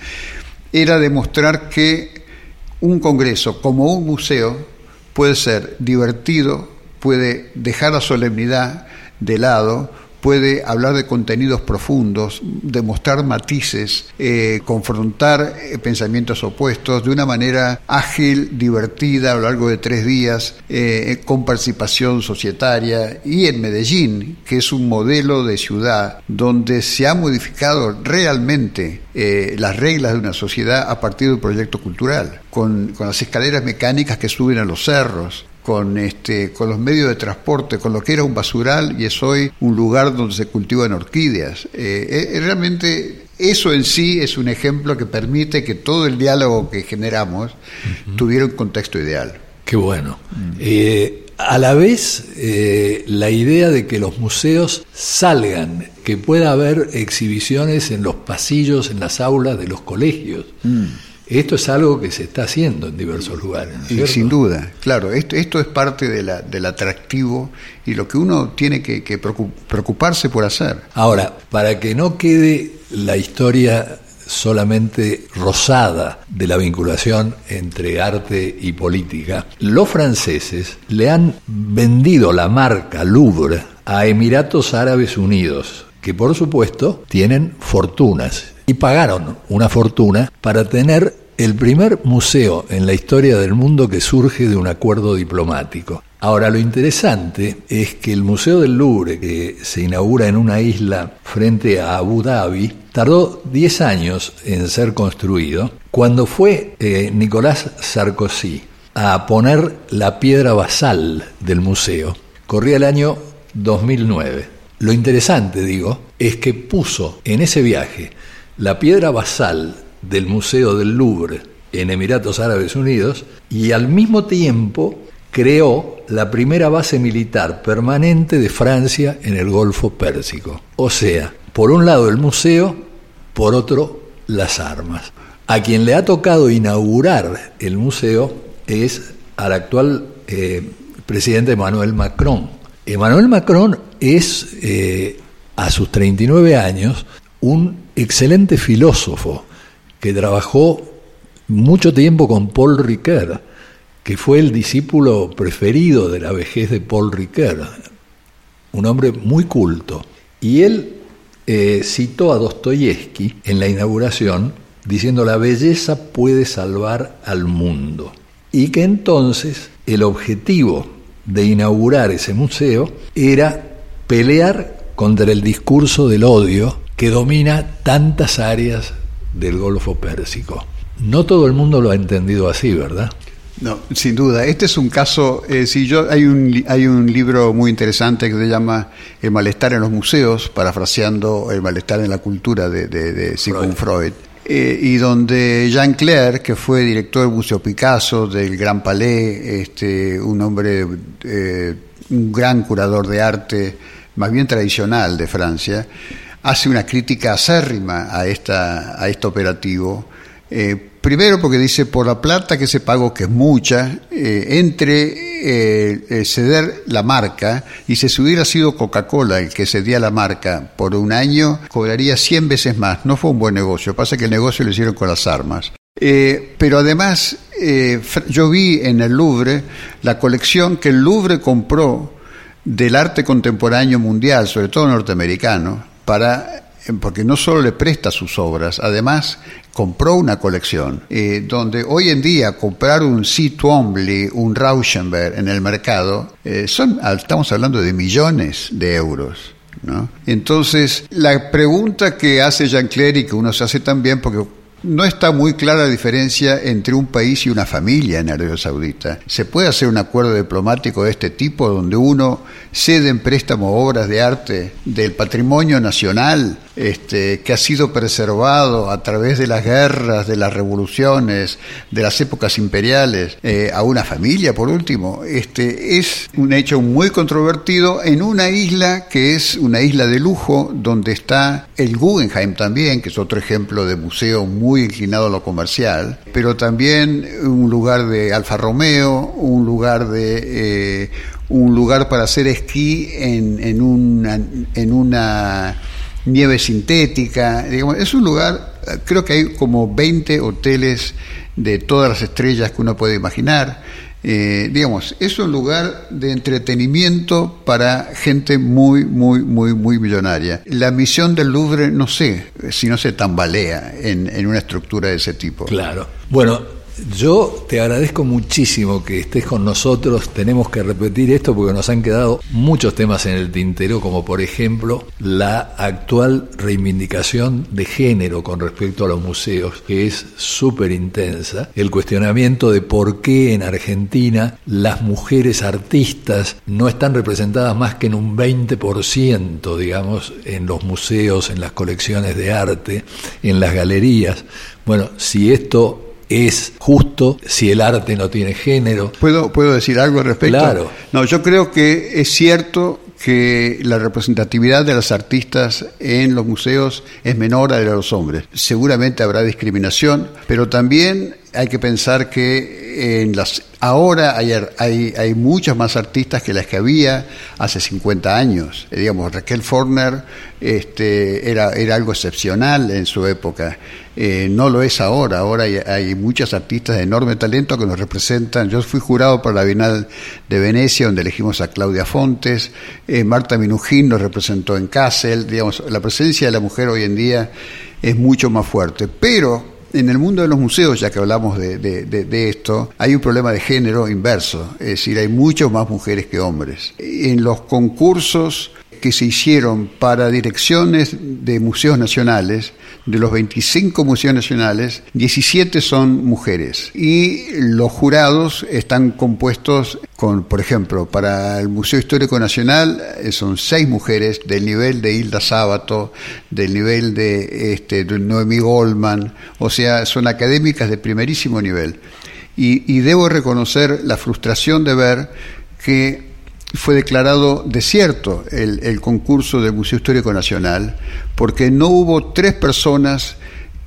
era demostrar que un Congreso como un museo puede ser divertido, puede dejar la solemnidad de lado, puede hablar de contenidos profundos, demostrar matices, eh, confrontar eh, pensamientos opuestos de una manera ágil, divertida a lo largo de tres días, eh, con participación societaria. Y en Medellín, que es un modelo de ciudad donde se ha modificado realmente las reglas de una sociedad a partir de un proyecto cultural, con, con las escaleras mecánicas que suben a los cerros, con, este, con los medios de transporte, con lo que era un basural y es hoy un lugar donde se cultivan orquídeas. Eh, eh, realmente eso en sí es un ejemplo que permite que todo el diálogo que generamos tuviera un contexto ideal. Qué bueno. Eh, a la vez, la idea de que los museos salgan, que pueda haber exhibiciones en los pasillos, en las aulas de los colegios. Mm. Esto es algo que se está haciendo en diversos lugares. y sin duda, claro, esto, esto es parte de la, del atractivo y lo que uno tiene que, que preocuparse por hacer. Ahora, para que no quede la historia solamente rosada de la vinculación entre arte y política, los franceses le han vendido la marca Louvre a Emiratos Árabes Unidos, que por supuesto tienen fortunas y pagaron una fortuna para tener el primer museo en la historia del mundo que surge de un acuerdo diplomático. Ahora, lo interesante es que el Museo del Louvre, que se inaugura en una isla frente a Abu Dhabi, tardó 10 años en ser construido. Cuando fue eh, Nicolás Sarkozy a poner la piedra basal del museo, corría el año 2009. Lo interesante, digo, es que puso en ese viaje la piedra basal del Museo del Louvre en Emiratos Árabes Unidos y al mismo tiempo creó la primera base militar permanente de Francia en el Golfo Pérsico. O sea, por un lado el museo, por otro las armas. A quien le ha tocado inaugurar el museo es al actual eh, presidente Emmanuel Macron. Emmanuel Macron es, eh, a sus 39 años, un excelente filósofo que trabajó mucho tiempo con Paul Ricoeur, que fue el discípulo preferido de la vejez de Paul Ricoeur, un hombre muy culto. Y él eh, citó a Dostoyevsky en la inauguración diciendo la belleza puede salvar al mundo. Y que entonces el objetivo de inaugurar ese museo era pelear contra el discurso del odio que domina tantas áreas del Golfo Pérsico. No todo el mundo lo ha entendido así, ¿verdad? No, sin duda. Este es un caso, eh, si yo hay un hay un libro muy interesante que se llama El malestar en los museos, parafraseando el malestar en la cultura de, de, Sigmund Freud. eh, y donde Jean Clair, que fue director del Museo Picasso, del Gran Palais, este, un hombre, eh, un gran curador de arte, más bien tradicional de Francia, hace una crítica acérrima a, esta, a este operativo. Eh, primero porque dice, por la plata que se pagó, que es mucha, entre ceder la marca, y si hubiera sido Coca-Cola el que cedía la marca por un año, cobraría 100 veces más. No fue un buen negocio, pasa que el negocio lo hicieron con las armas. Eh, pero además, eh, yo vi en el Louvre la colección que el Louvre compró del arte contemporáneo mundial, sobre todo norteamericano, para porque no solo le presta sus obras, además compró una colección, eh, donde hoy en día comprar un C. Twombly, un Rauschenberg en el mercado, eh, son, estamos hablando de millones de euros. ¿no? Entonces, la pregunta que hace Jean Claire y que uno se hace también, porque no está muy clara la diferencia entre un país y una familia en Arabia Saudita. ¿Se puede hacer un acuerdo diplomático de este tipo donde uno cede en préstamo obras de arte del patrimonio nacional este, que ha sido preservado a través de las guerras, de las revoluciones, de las épocas imperiales, eh, a una familia, por último? Este, es un hecho muy controvertido en una isla que es una isla de lujo donde está el Guggenheim también, que es otro ejemplo de museo muy inclinado a lo comercial, pero también un lugar de Alfa Romeo, un lugar de eh, un lugar para hacer esquí en, en una nieve sintética. Digamos, es un lugar, creo que hay como 20 hoteles de todas las estrellas que uno puede imaginar. Eh, digamos, es un lugar de entretenimiento para gente muy, muy, muy, muy millonaria. La misión del Louvre, no sé si no se tambalea en, en una estructura de ese tipo. Claro. Bueno, yo te agradezco muchísimo que estés con nosotros. Tenemos que repetir esto porque nos han quedado muchos temas en el tintero, como por ejemplo la actual reivindicación de género con respecto a los museos, que es súper intensa. El cuestionamiento de por qué en Argentina las mujeres artistas no están representadas más que en un 20%, digamos, en los museos, en las colecciones de arte, en las galerías. Bueno, si esto es justo si el arte no tiene género. ¿Puedo, ¿Puedo decir algo al respecto? Claro. No, yo creo que es cierto que la representatividad de las artistas en los museos es menor a la de los hombres. Seguramente habrá discriminación, pero también hay que pensar que en las ahora hay, hay, hay muchas más artistas que las que había hace 50 años. Eh, digamos, Raquel Forner este, era, era algo excepcional en su época. Eh, no lo es ahora. Ahora hay, hay, muchas artistas de enorme talento que nos representan. Yo fui jurado por la Bienal de Venecia, donde elegimos a Claudia Fontes. Eh, Marta Minujín nos representó en Kassel. Digamos, la presencia de la mujer hoy en día es mucho más fuerte. Pero en el mundo de los museos, ya que hablamos de, esto, hay un problema de género inverso, es decir, hay muchas más mujeres que hombres. En los concursos que se hicieron para direcciones de museos nacionales, de los 25 museos nacionales, 17 son mujeres. Y los jurados están compuestos con, por ejemplo, para el Museo Histórico Nacional eh, son seis mujeres del nivel de Hilda Sábato, del nivel de, este, de Noemí Goldman, o sea, son académicas de primerísimo nivel. Y, y debo reconocer la frustración de ver que fue declarado desierto el, el concurso del Museo Histórico Nacional porque no hubo tres personas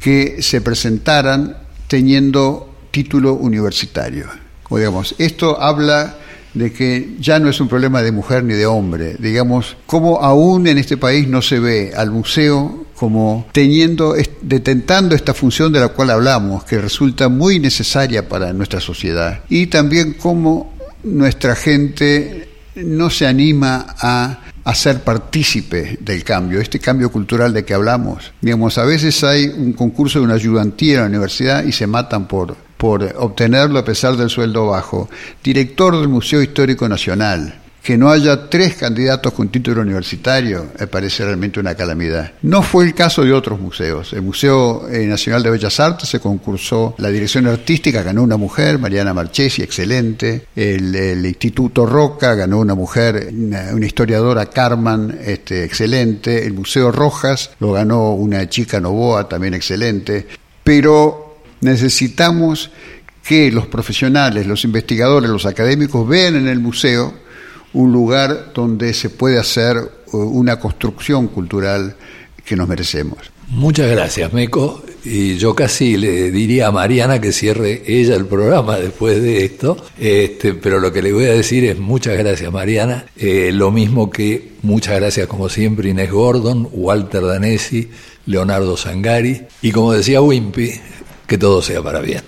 que se presentaran teniendo título universitario. O digamos, esto habla de que ya no es un problema de mujer ni de hombre. Digamos, como aún en este país no se ve al museo como teniendo, detentando esta función de la cual hablamos, que resulta muy necesaria para nuestra sociedad. Y también cómo nuestra gente no se anima a, ser partícipe del cambio, este cambio cultural de que hablamos. Digamos, a veces hay un concurso de una ayudantía en la universidad y se matan por, por obtenerlo a pesar del sueldo bajo. Director del Museo Histórico Nacional, que no haya tres candidatos con título universitario me parece realmente una calamidad. No fue el caso de otros museos. El Museo eh, Nacional de Bellas Artes se concursó la dirección artística, ganó una mujer, Mariana Marchesi, excelente. El, Instituto Roca ganó una mujer, una, historiadora, Carmen, este, excelente. El Museo Rojas lo ganó una chica Novoa, también excelente. pero necesitamos que los profesionales, los investigadores, los académicos vean en el museo un lugar donde se puede hacer uh, una construcción cultural que nos merecemos. Muchas gracias, Meco. Y yo casi le diría a Mariana que cierre ella el programa después de esto, este, pero lo que le voy a decir es muchas gracias, Mariana. Eh, lo mismo que muchas gracias, como siempre, Inés Gordon, Walter Danesi, Leonardo Sangari y como decía Wimpy, que todo sea para bien.